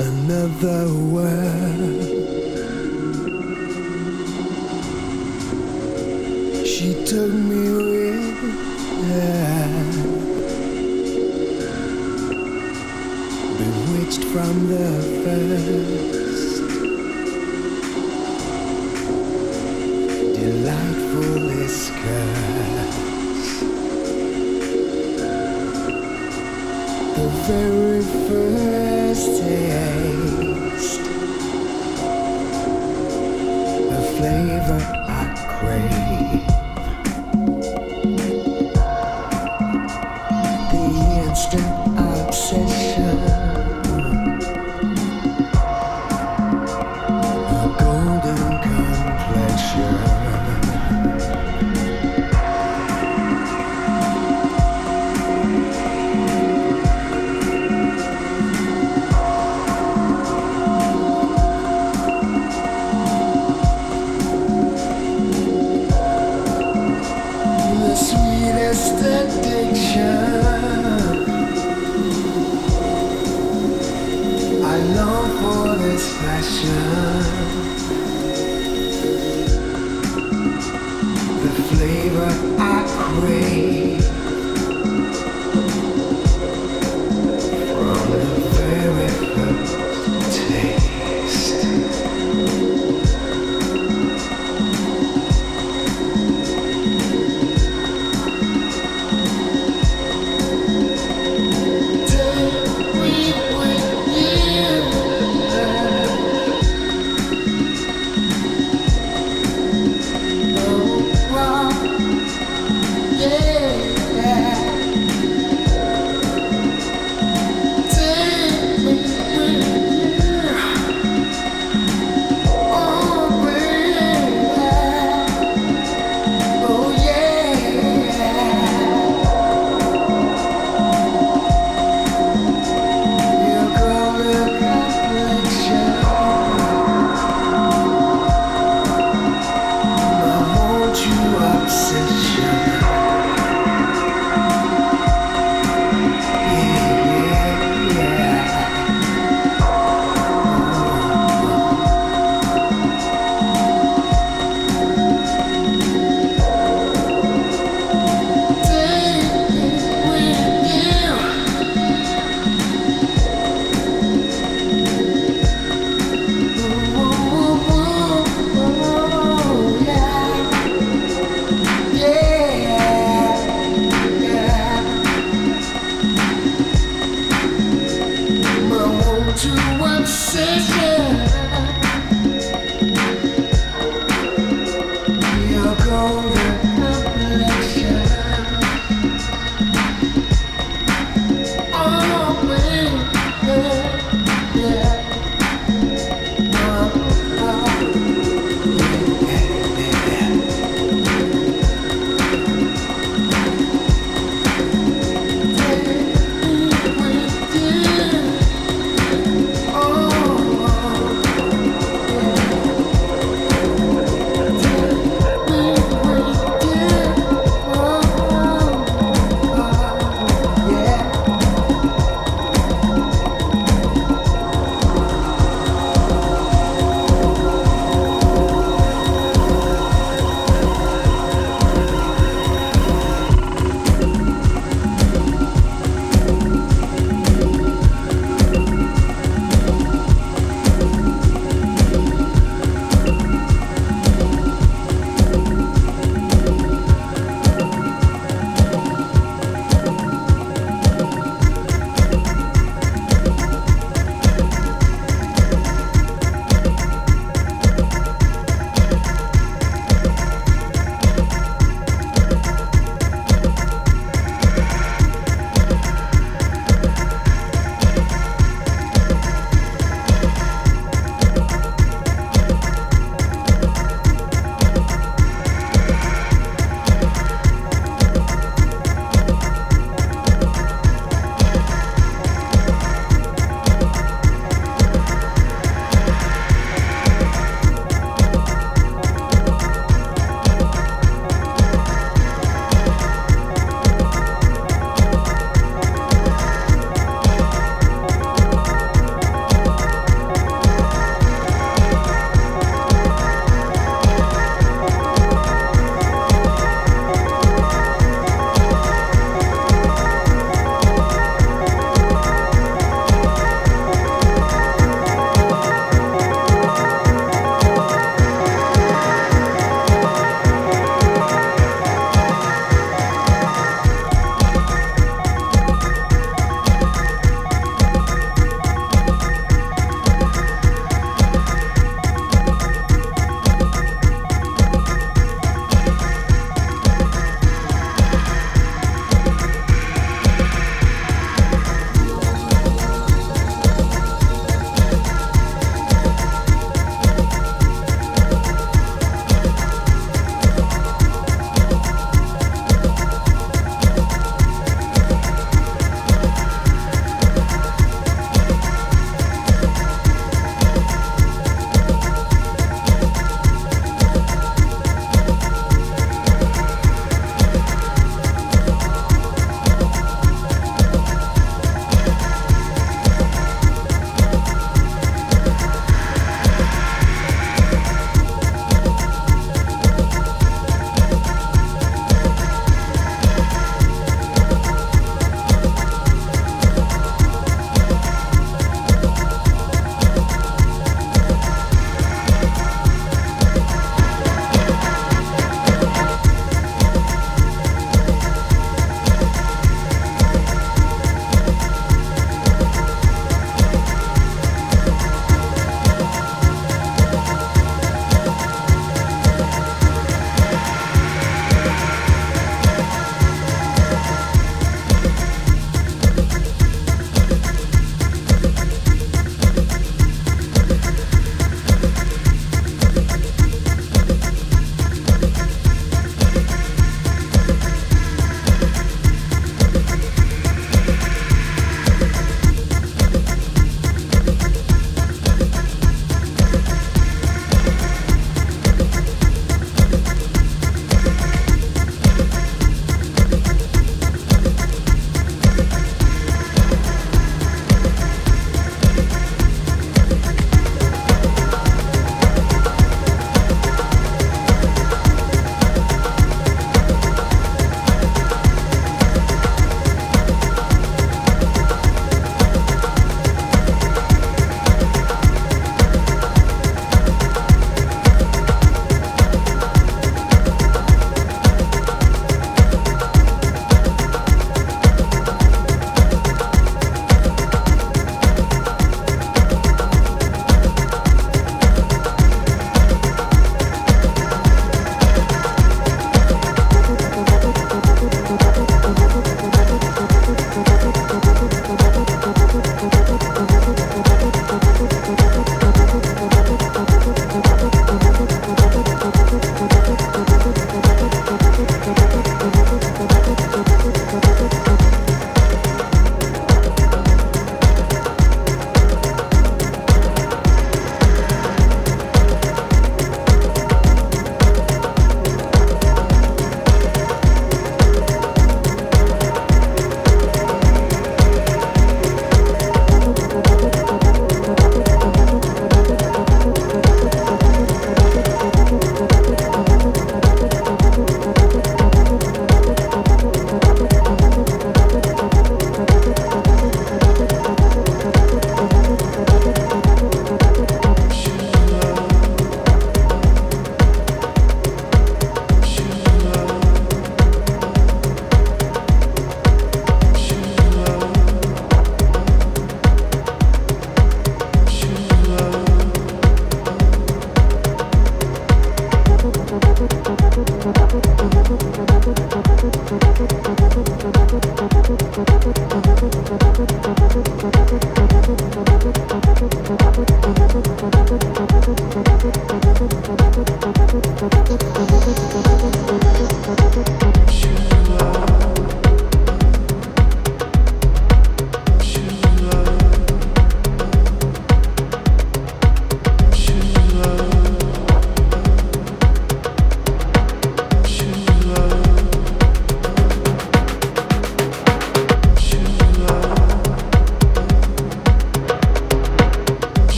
another world. She took me with her, bewitched from the first. Delightful escape. very first day.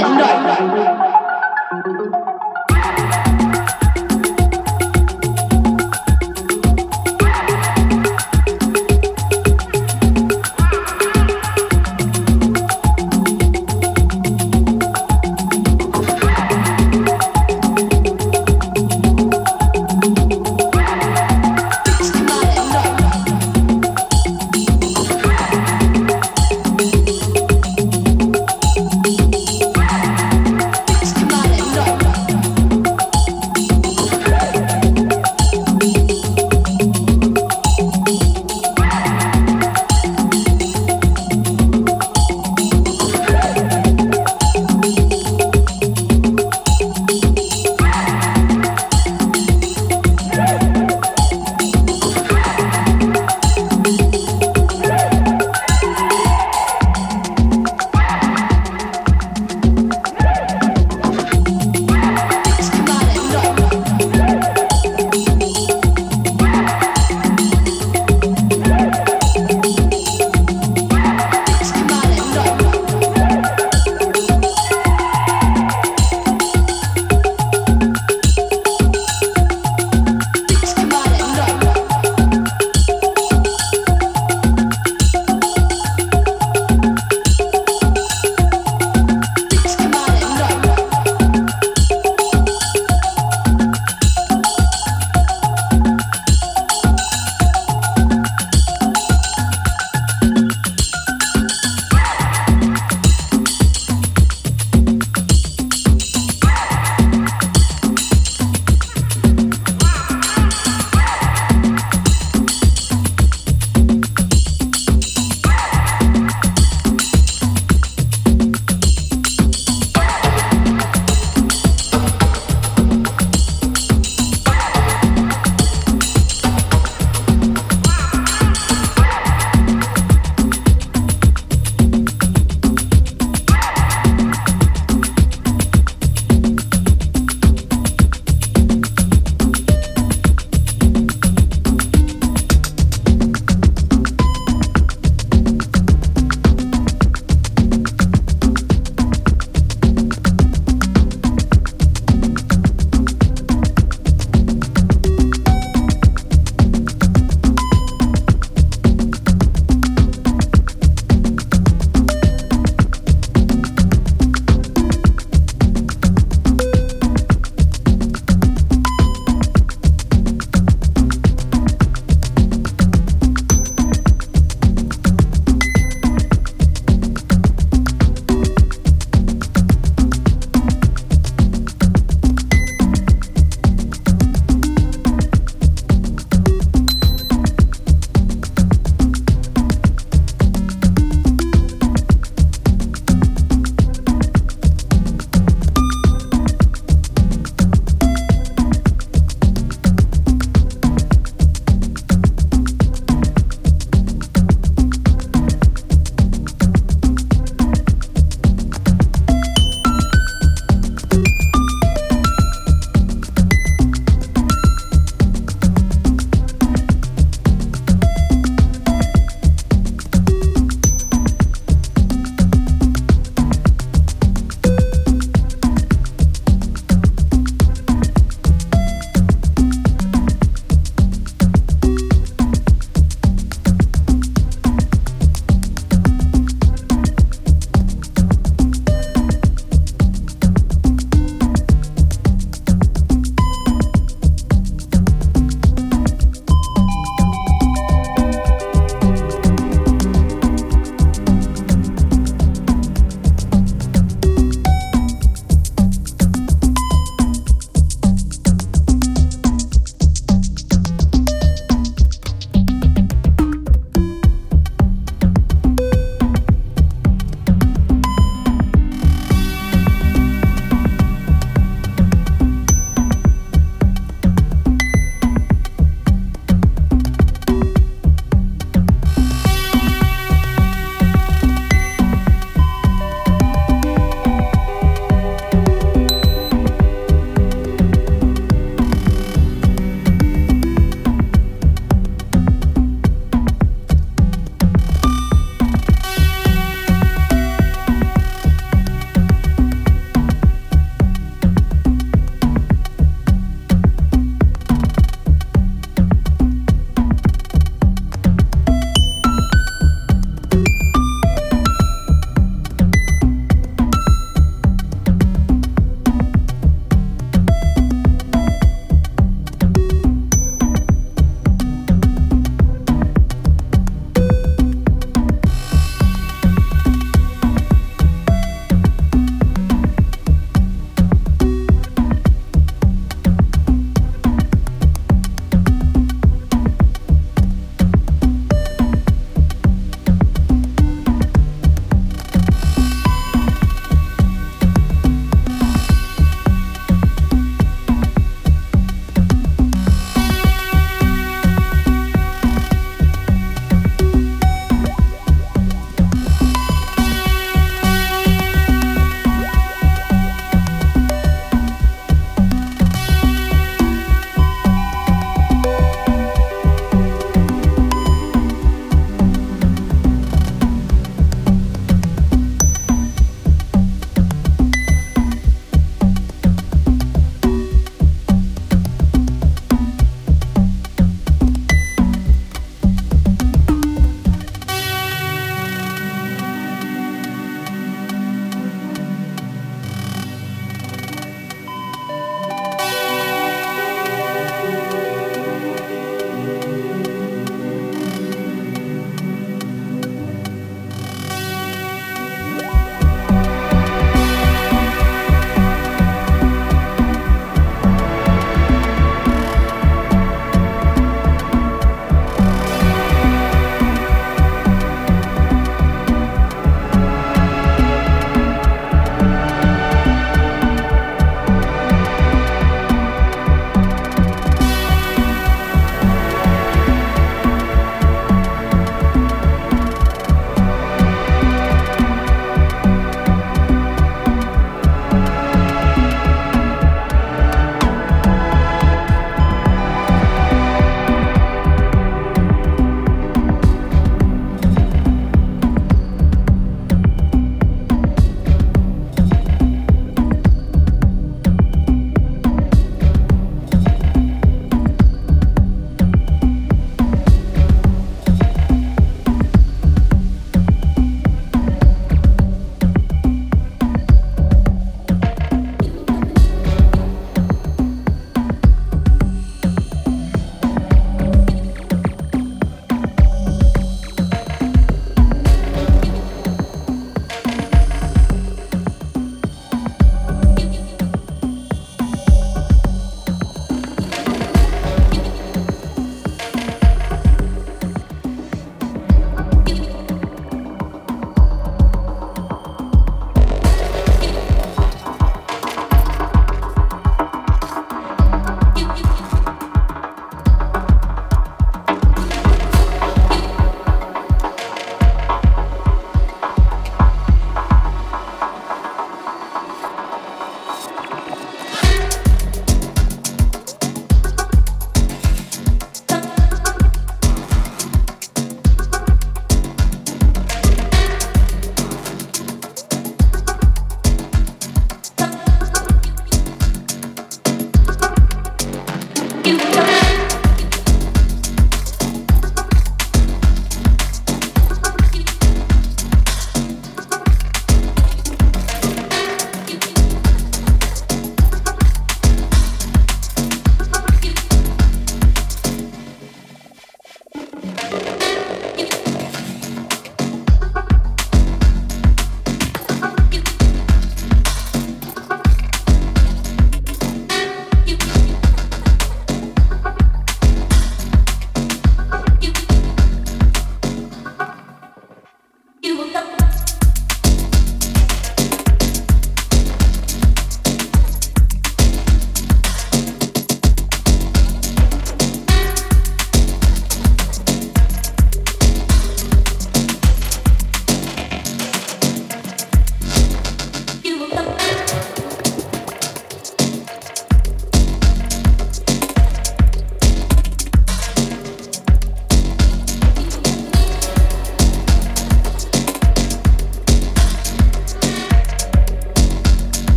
dan dot.